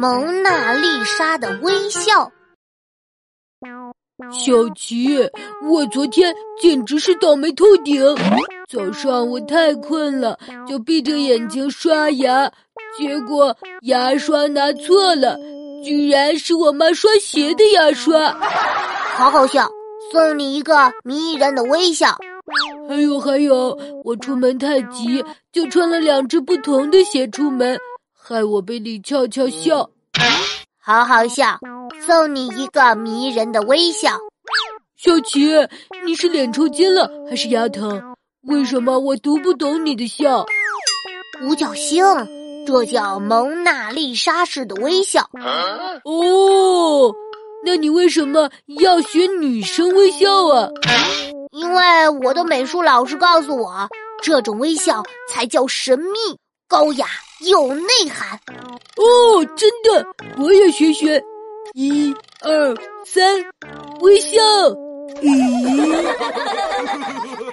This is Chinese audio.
蒙娜丽莎的微笑。小琪，我昨天简直是倒霉透顶。早上我太困了，就闭着眼睛刷牙，结果牙刷拿错了，居然是我妈刷鞋的牙刷，好好笑！送你一个迷人的微笑。还有还有，我出门太急，就穿了两只不同的鞋出门，害我被你俏俏笑。好好笑！送你一个迷人的微笑。小琪，你是脸抽筋了还是牙疼？为什么我读不懂你的笑？五角星，这叫蒙娜丽莎式的微笑。哦，那你为什么要学女生微笑啊？因为我的美术老师告诉我，这种微笑才叫神秘、高雅、有内涵。哦，真的，我也学学。一、二、三，微笑。咦。